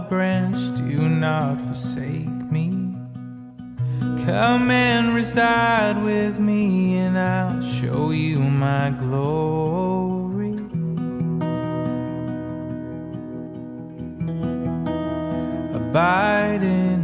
the branch, do not forsake me. Come and reside with me, and I'll show you my glory. Abide in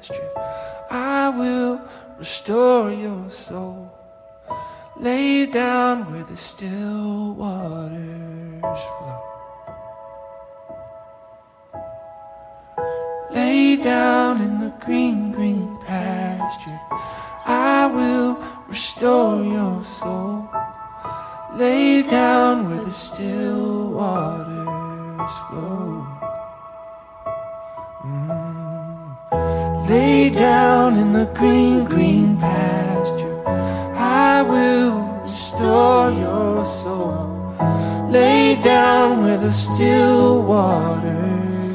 pasture. I will restore your soul. Lay down where the still waters flow. Lay down in the green, green pasture. I will restore your soul. Lay down where the still waters flow. Mm. Lay down in the green, green pasture. I will restore your soul. Lay down where the still waters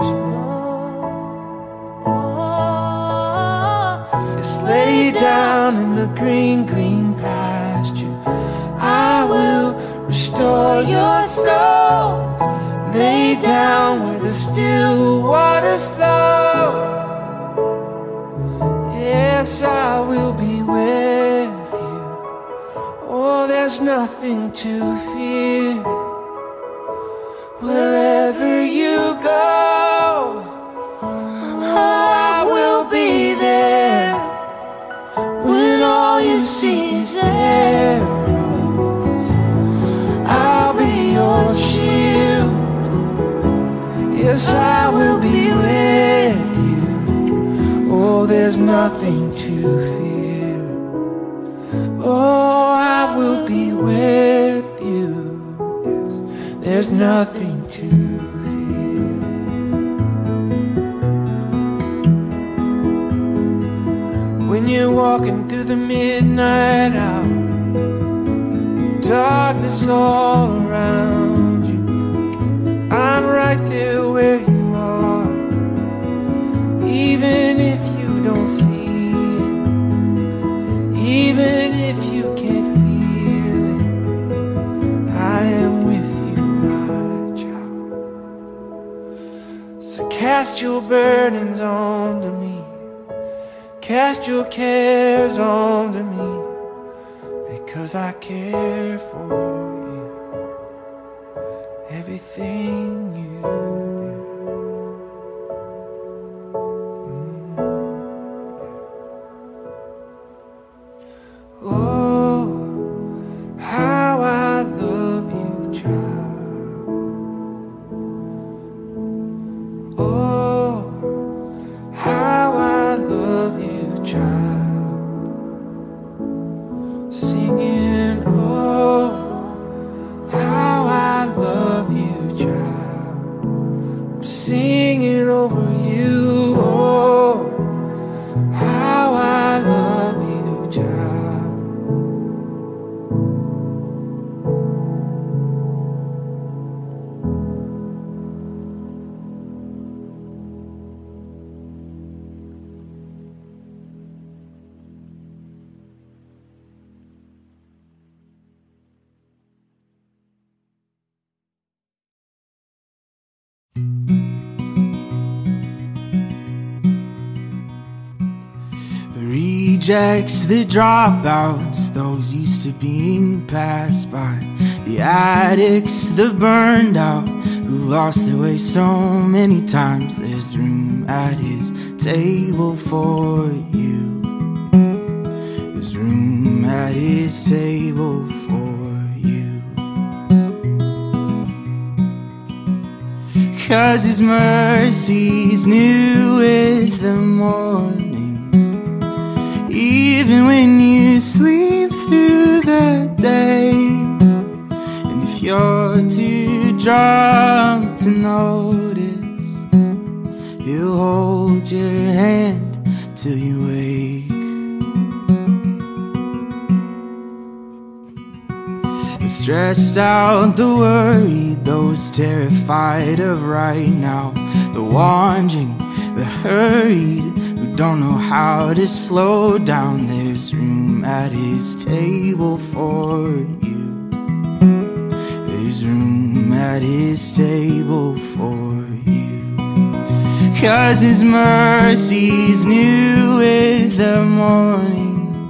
Oh, Just lay down in the green, green pasture. I will restore your soul. Lay down where the still waters flow. There's nothing to fear. Wherever you go, I will be there when all you see is arrows. I'll be your shield. Yes, I will be with you. Oh, there's nothing to fear. Oh, I will be with you. There's nothing to fear. When you're walking through the midnight hour, darkness all around you, I'm right there where you are. Even if even if you can't feel it, I am with you, my child. So cast your burdens onto me. Cast your cares onto me because I care for you. Everything rejects, the dropouts, those used to being passed by. The addicts, the burned out, who lost their way so many times. There's room at his table for you. There's room at his table for you. Cause his mercies new with the morning. Even when you sleep through the day, and if you're too drunk to notice, he'll hold your hand till you wake. The stressed out, the worried, those terrified of right now, the wandering, the hurried don't know how to slow down there there's room at his table for you. There's room at his table for you. Cause his mercy's new with the morning.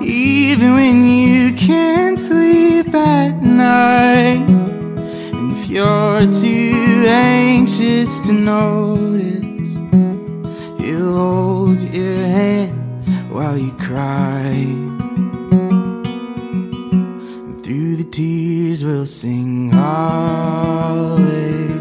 Even when you can't sleep at night. And if you're too anxious to notice, he'll hold your hand while you cry. And through the tears, we'll sing Hallelujah.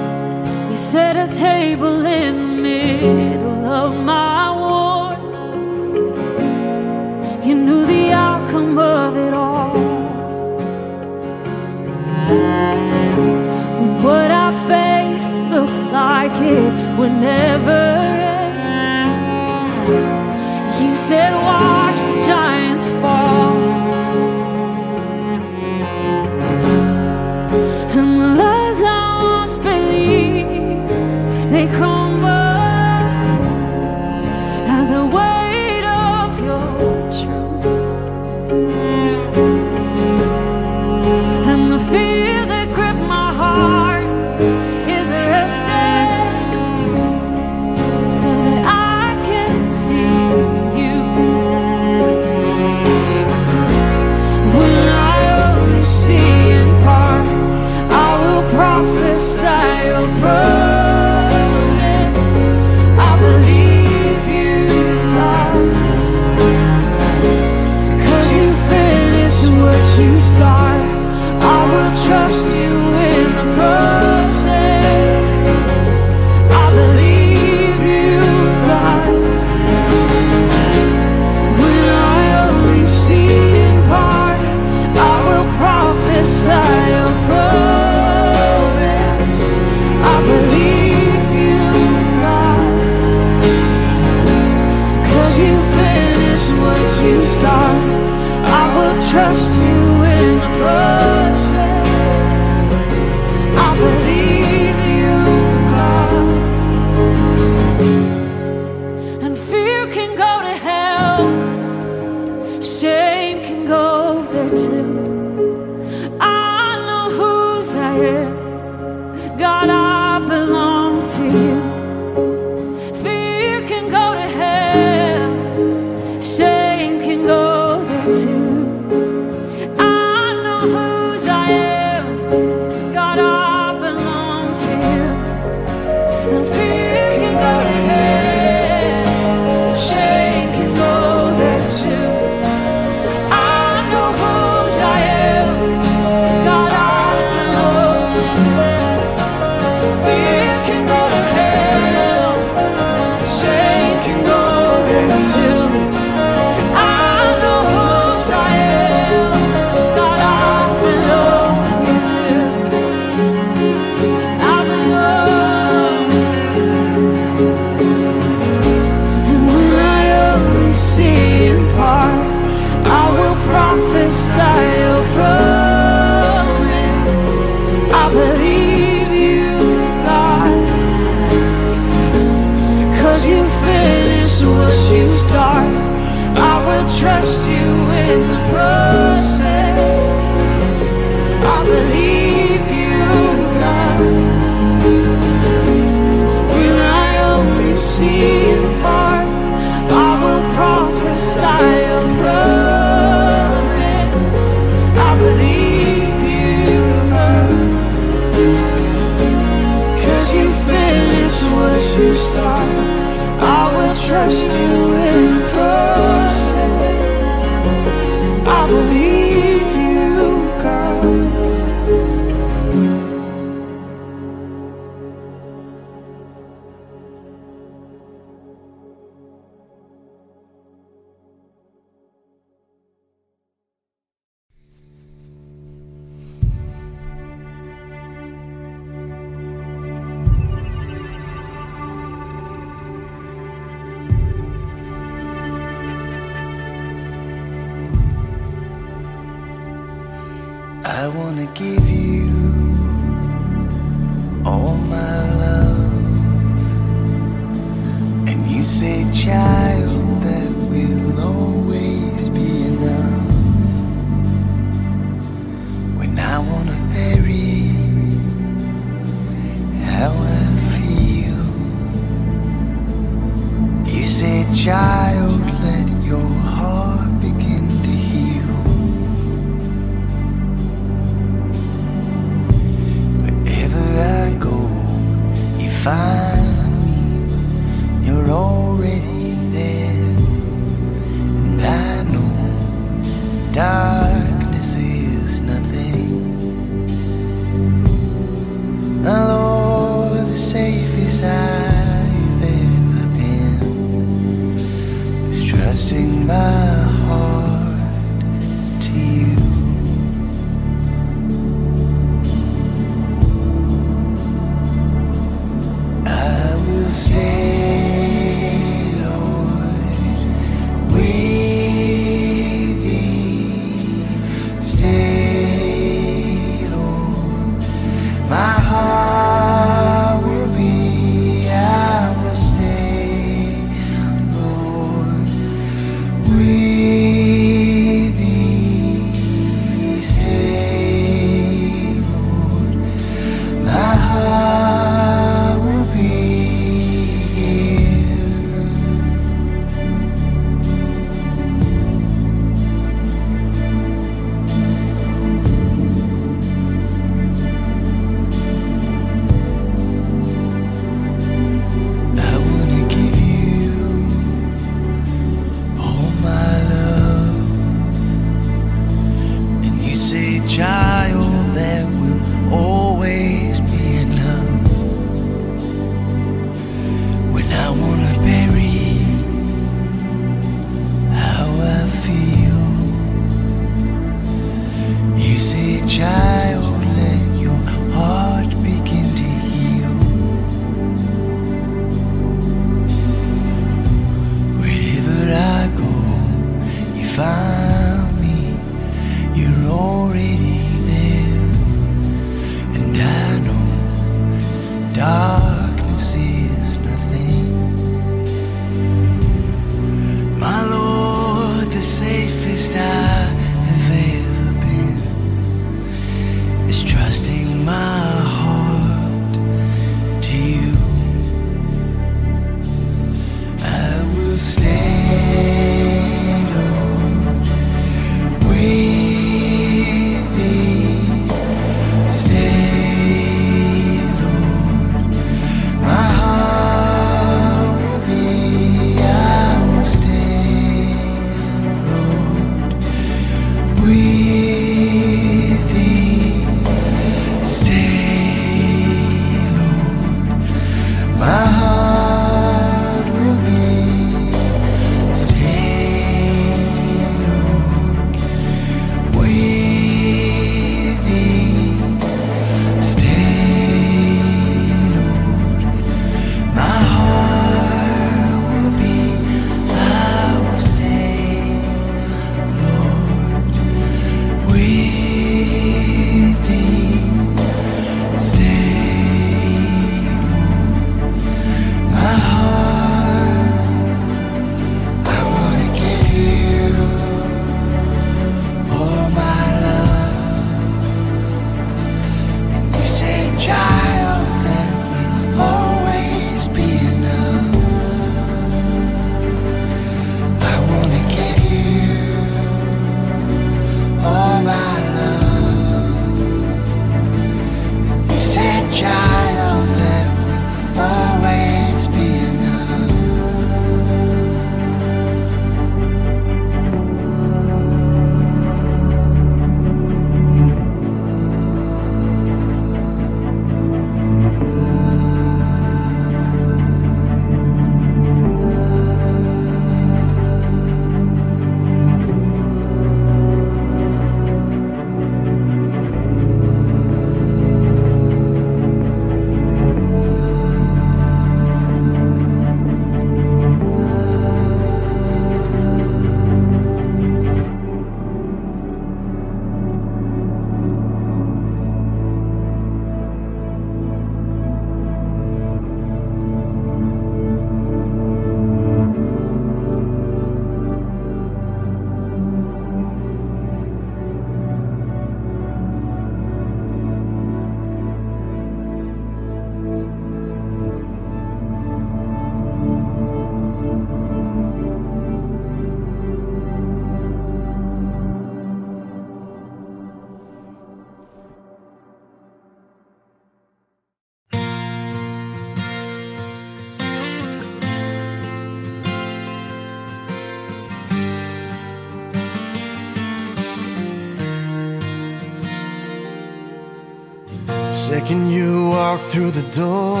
Second you walked through the door,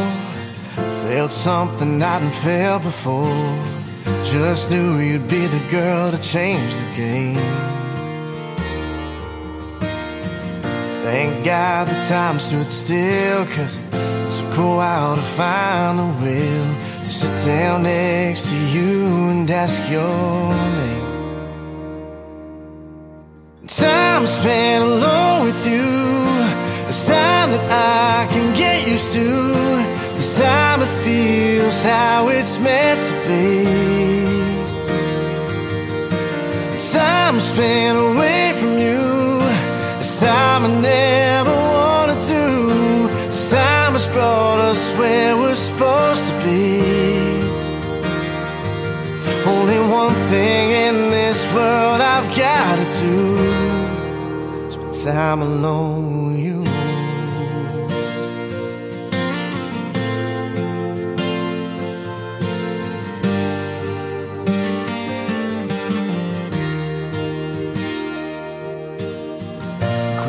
felt something I hadn't felt before. Just knew you'd be the girl to change the game. Thank God the time stood still, cause it took a while to find the will to sit down next to you and ask your name. Time spent to, this time it feels how it's meant to be. Time spent away from you, this time I never wanna do, this time has brought us where we're supposed to be. Only one thing in this world I've gotta do. Spend time alone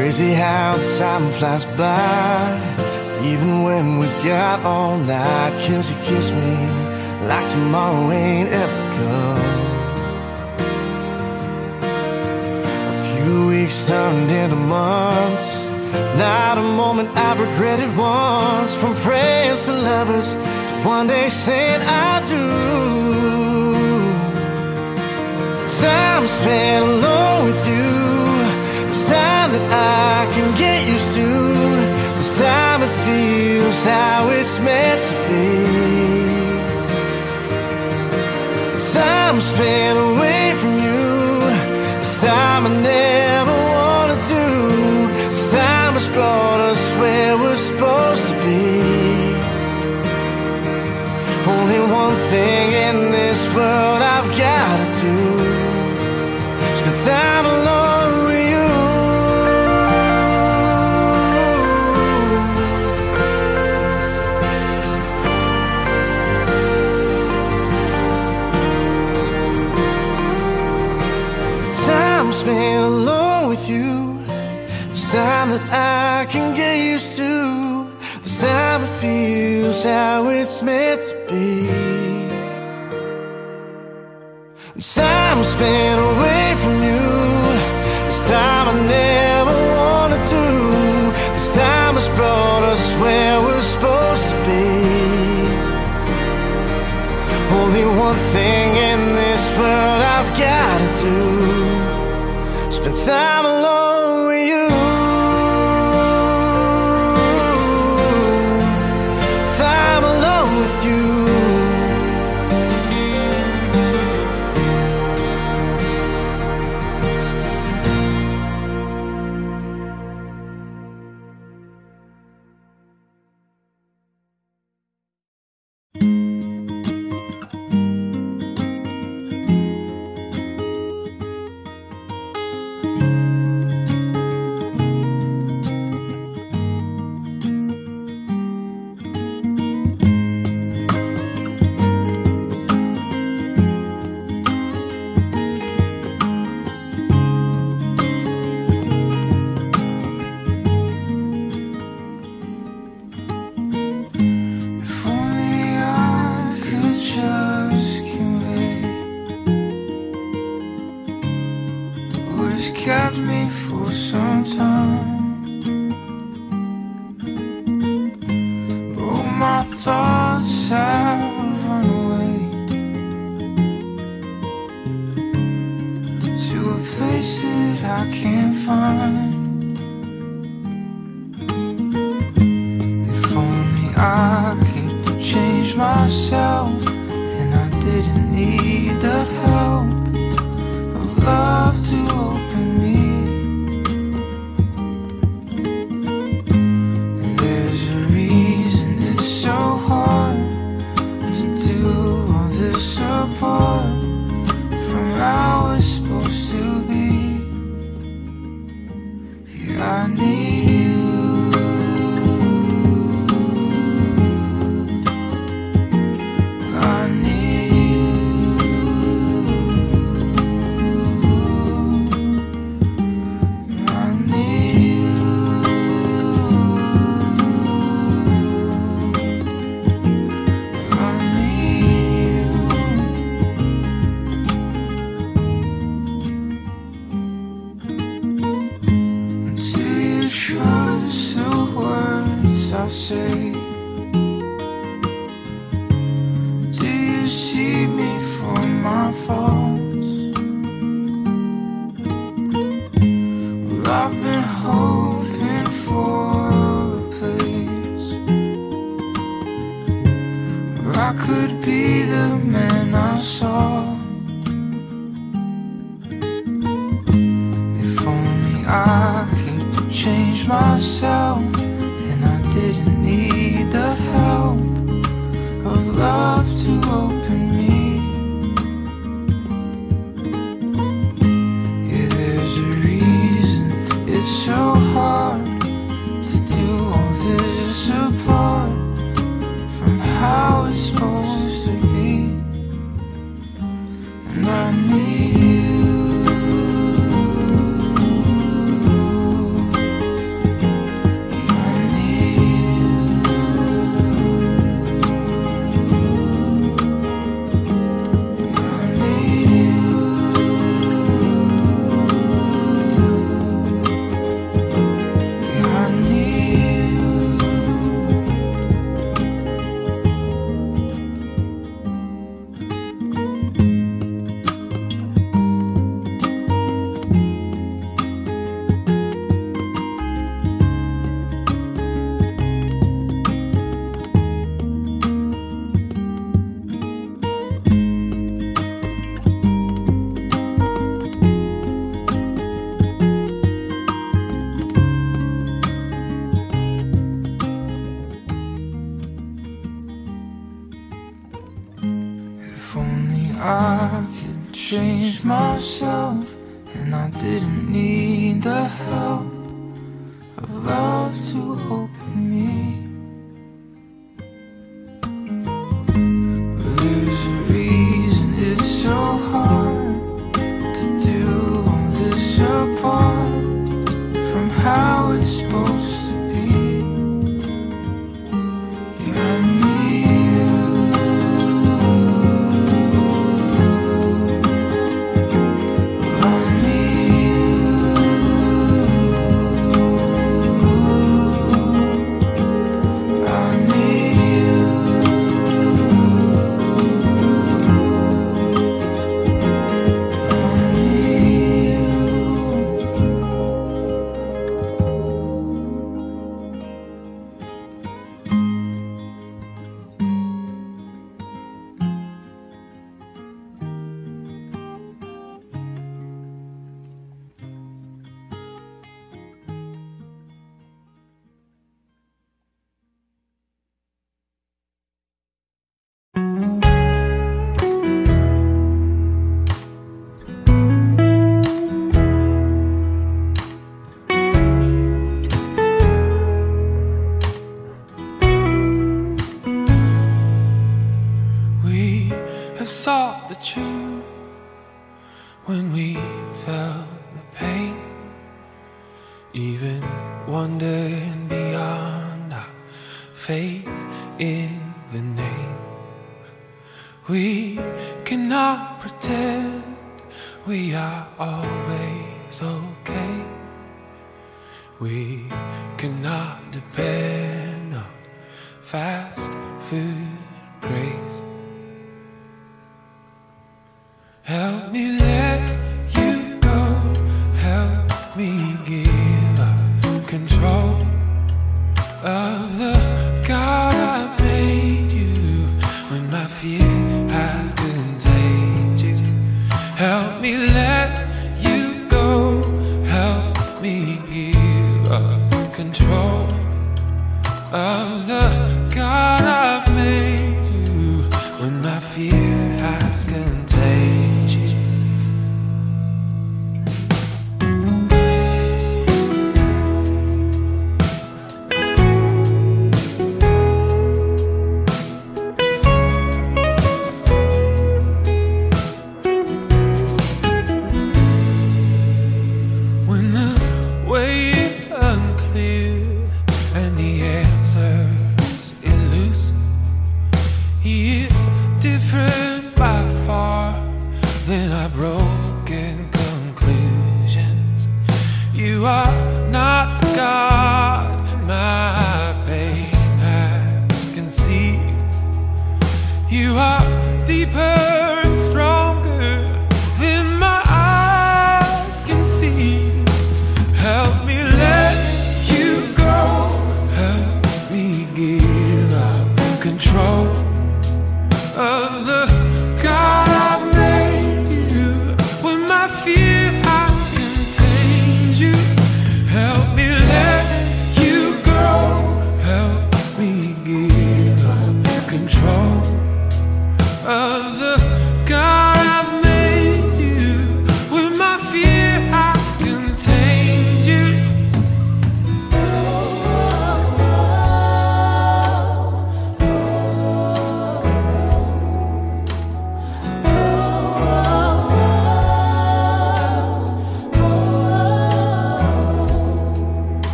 Crazy how the time flies by. Even when we've got all night Cause you kiss me like tomorrow ain't ever come. A few weeks turned into months. Not a moment I've regretted once. From friends to lovers To one day saying I do. Time spent alone with you time that I can get used to This time it feels how it's meant to be. Time spent away from you. This time I never wanna do. This time has brought us where we're supposed to be. Only one thing in this world I've gotta do. Spend time alone that I can get used to. This time it feels how it's meant to be. Time I've spent away from you. This time I never wanted to. This time has brought us where we're supposed to be. Only one thing in this world I've gotta do. Spend time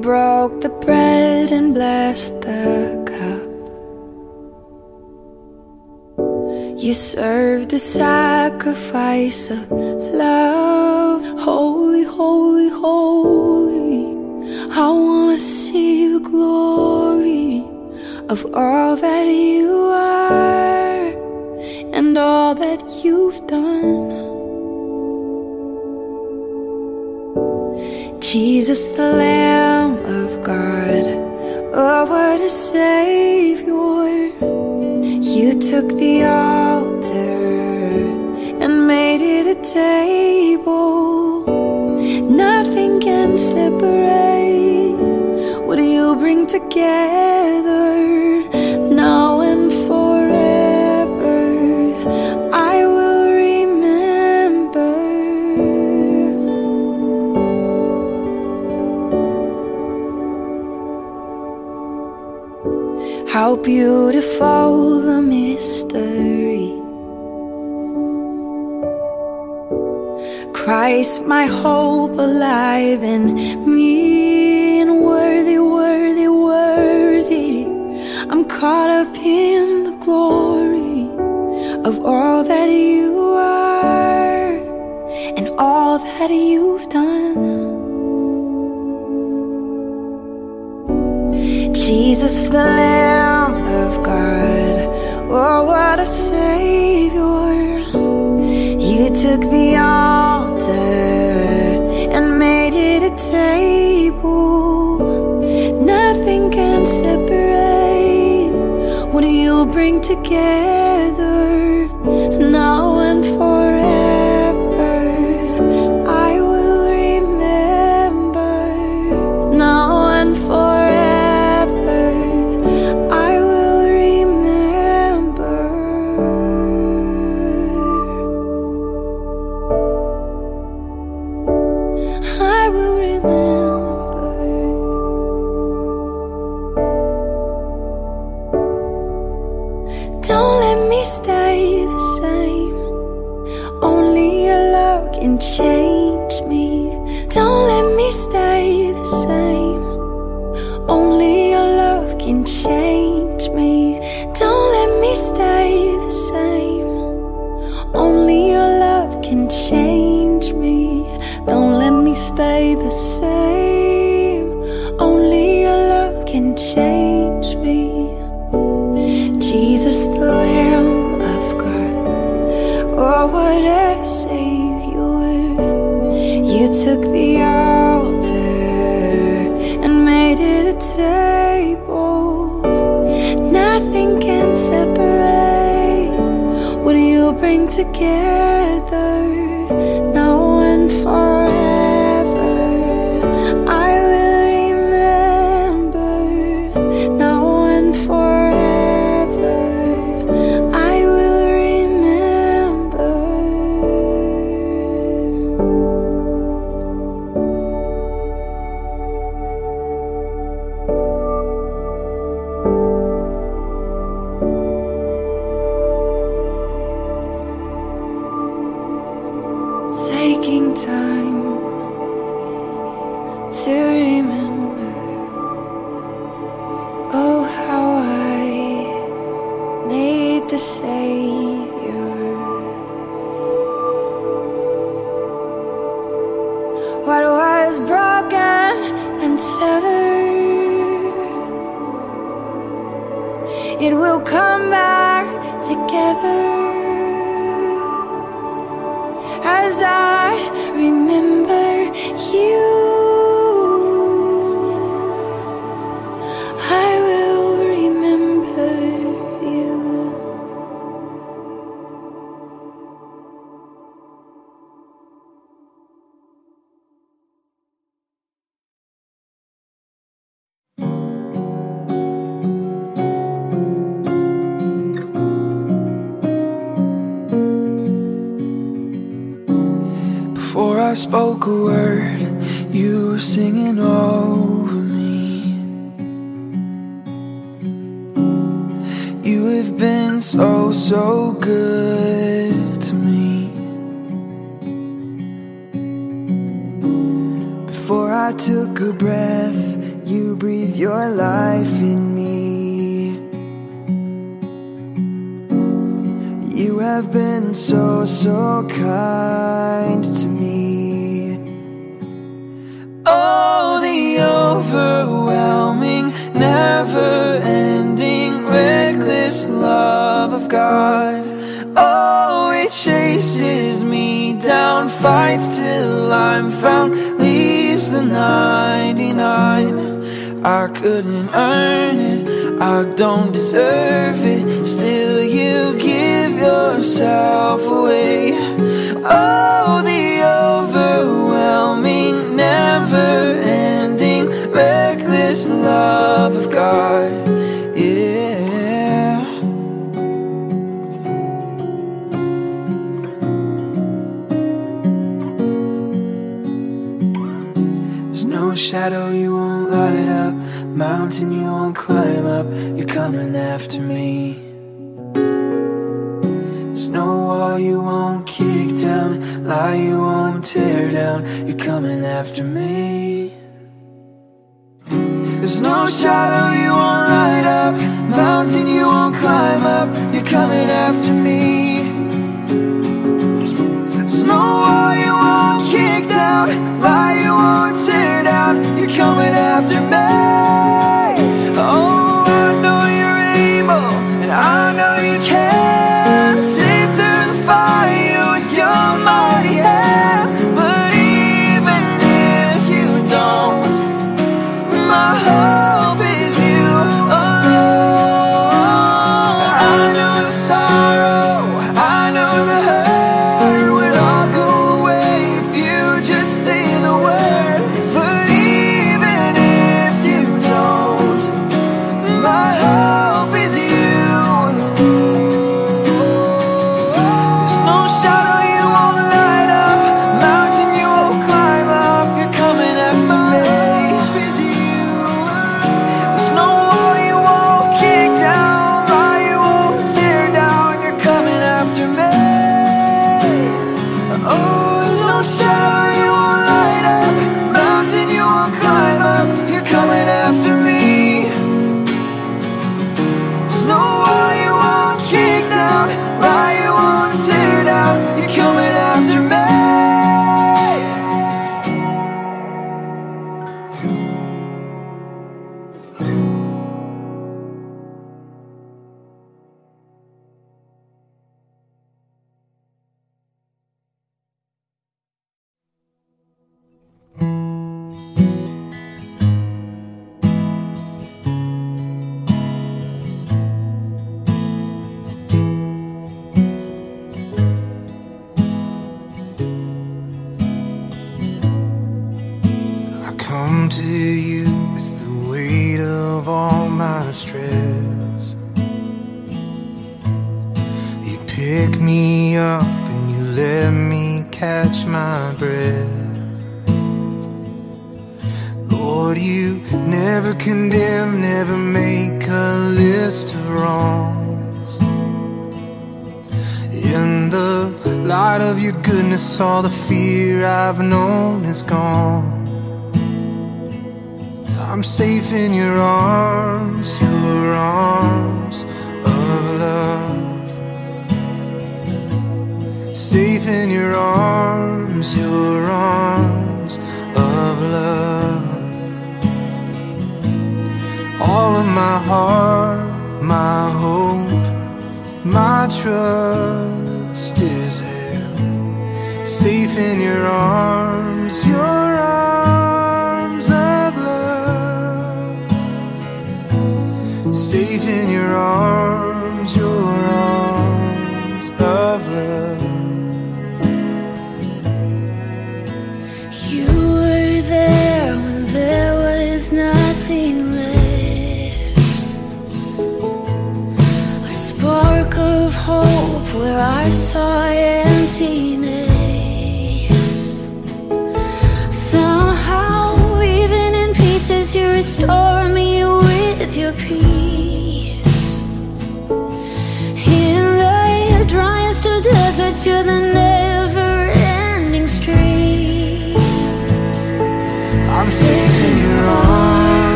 broke the bread and blessed the cup. You served the sacrifice of love. Holy, holy, holy. I wanna see the glory of all that you are and all that you've done. Jesus, the Lamb of God, oh, what a Savior. You took the altar and made it a table. Nothing can separate what you bring together. How beautiful the mystery. Christ, my hope alive in me, and worthy, worthy, worthy. I'm caught up in the glory of all that you are and all that you've done. Jesus, the Lamb. God, oh, what a Savior. You took the altar and made it a table. Nothing can separate what you bring together. together. You're coming after me. There's no shadow you won't light up. Mountain you won't climb up. You're coming after me. There's no wall you won't kick down. Lie you won't tear down. You're coming after me.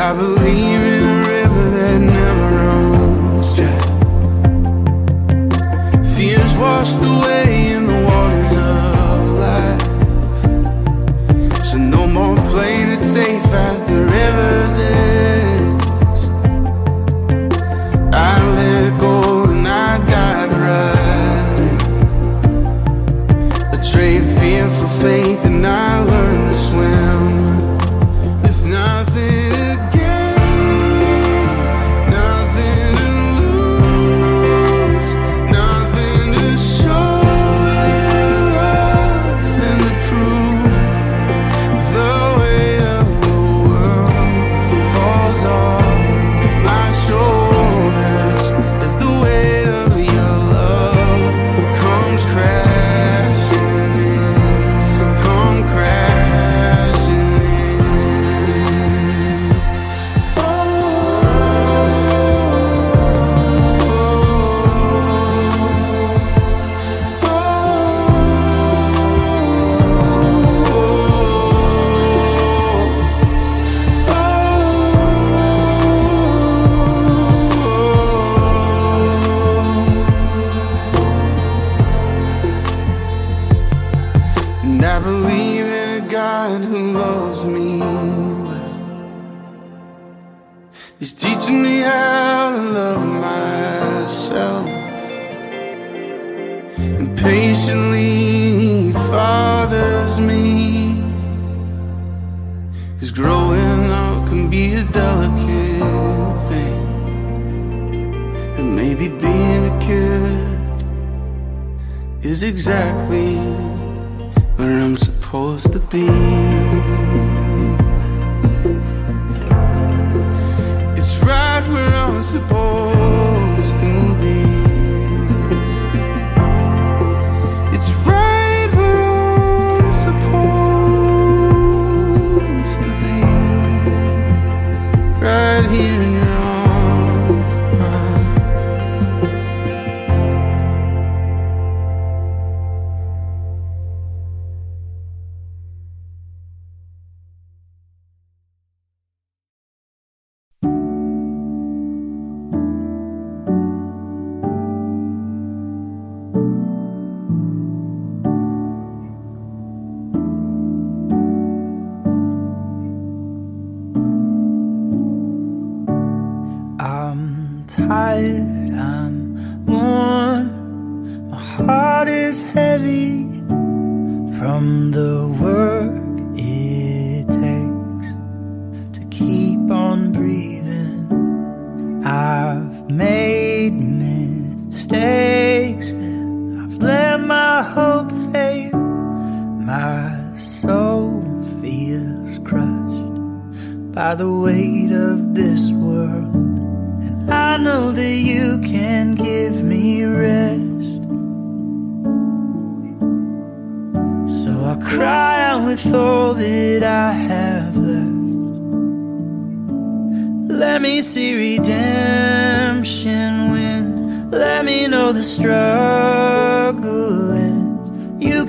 I believe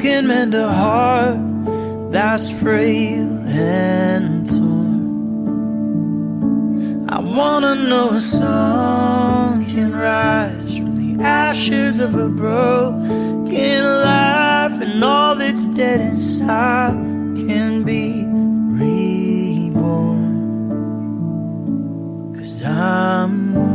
can mend a heart that's frail and torn. I wanna know a song can rise from the ashes of a broken life, and all that's dead inside can be reborn. Cause I'm.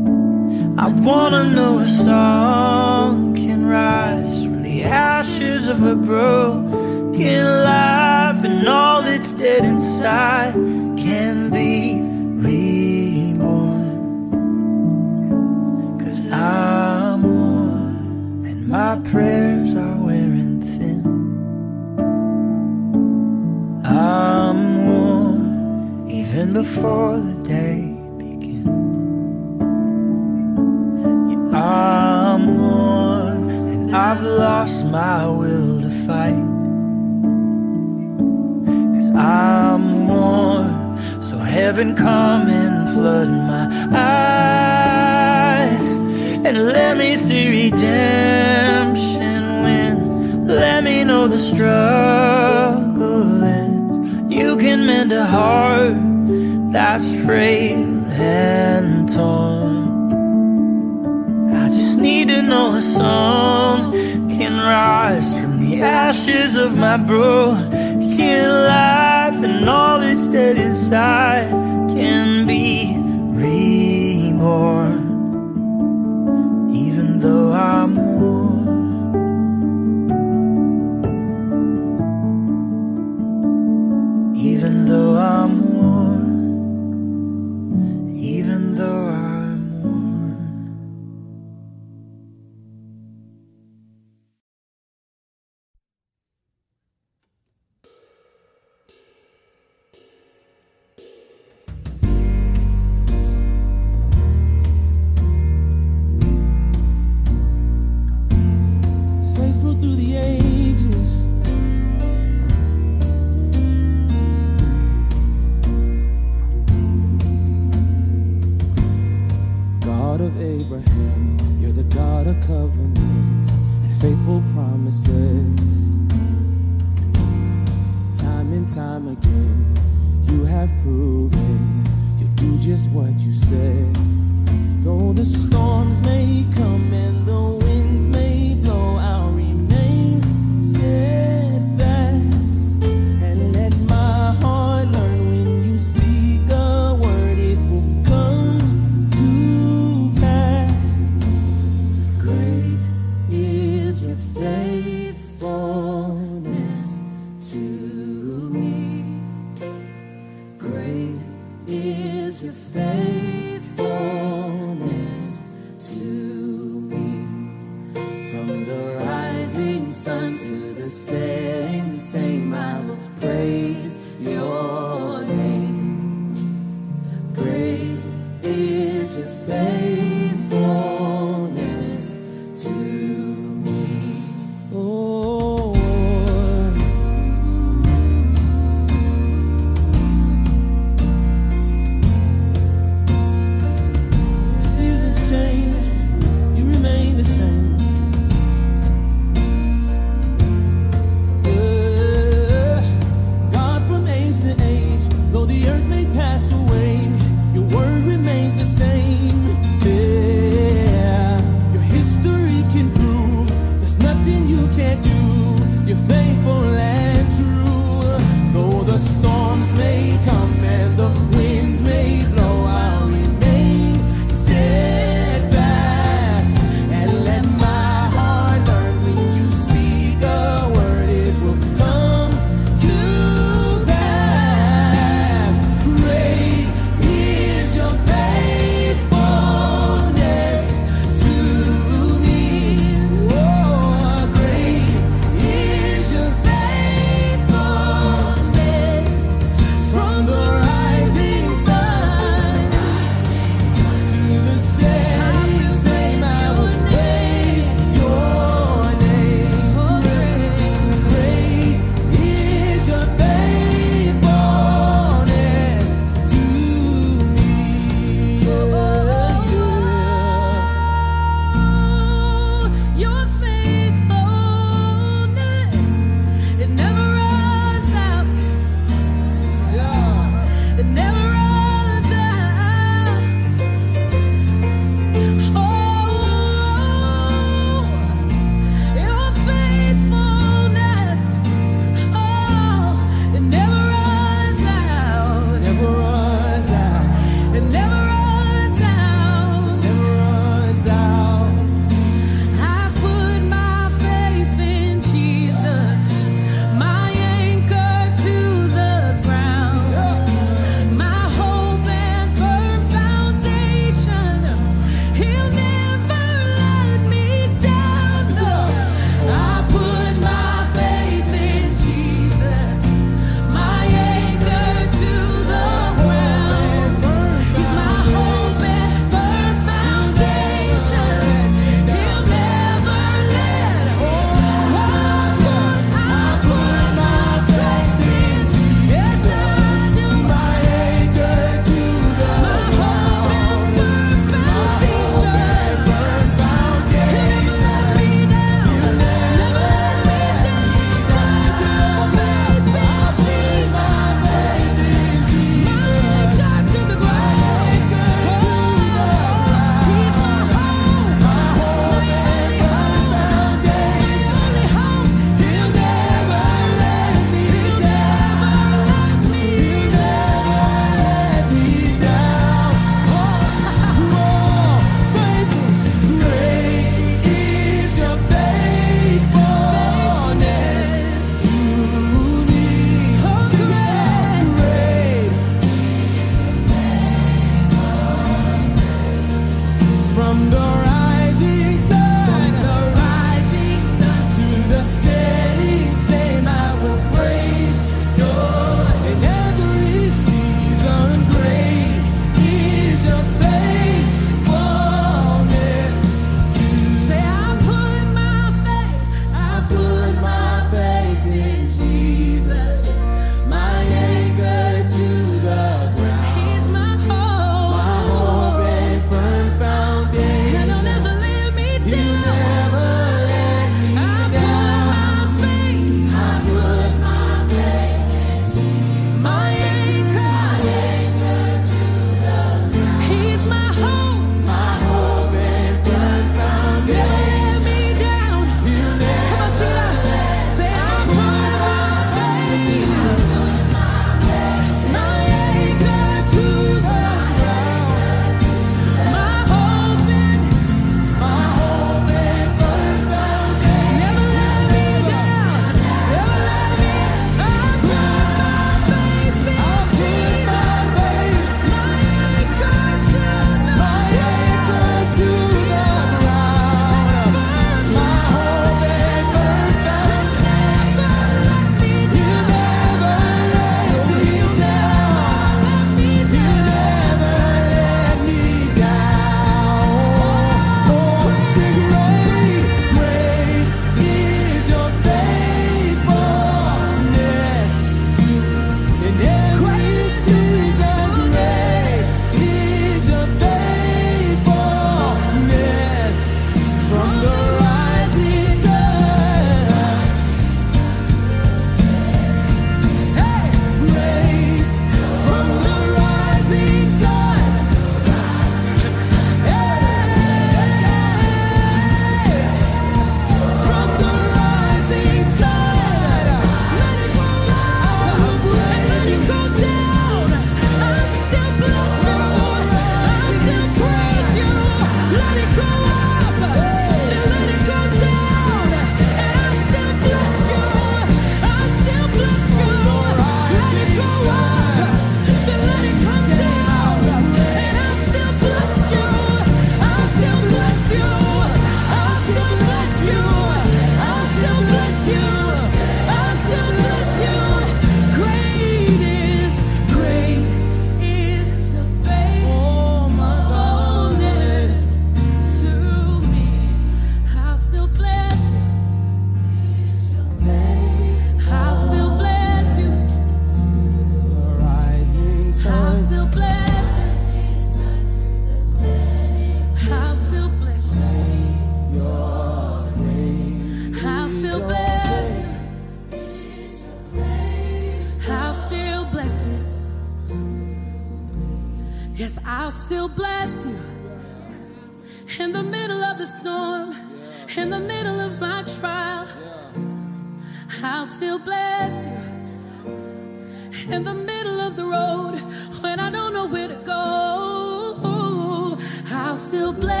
Still bless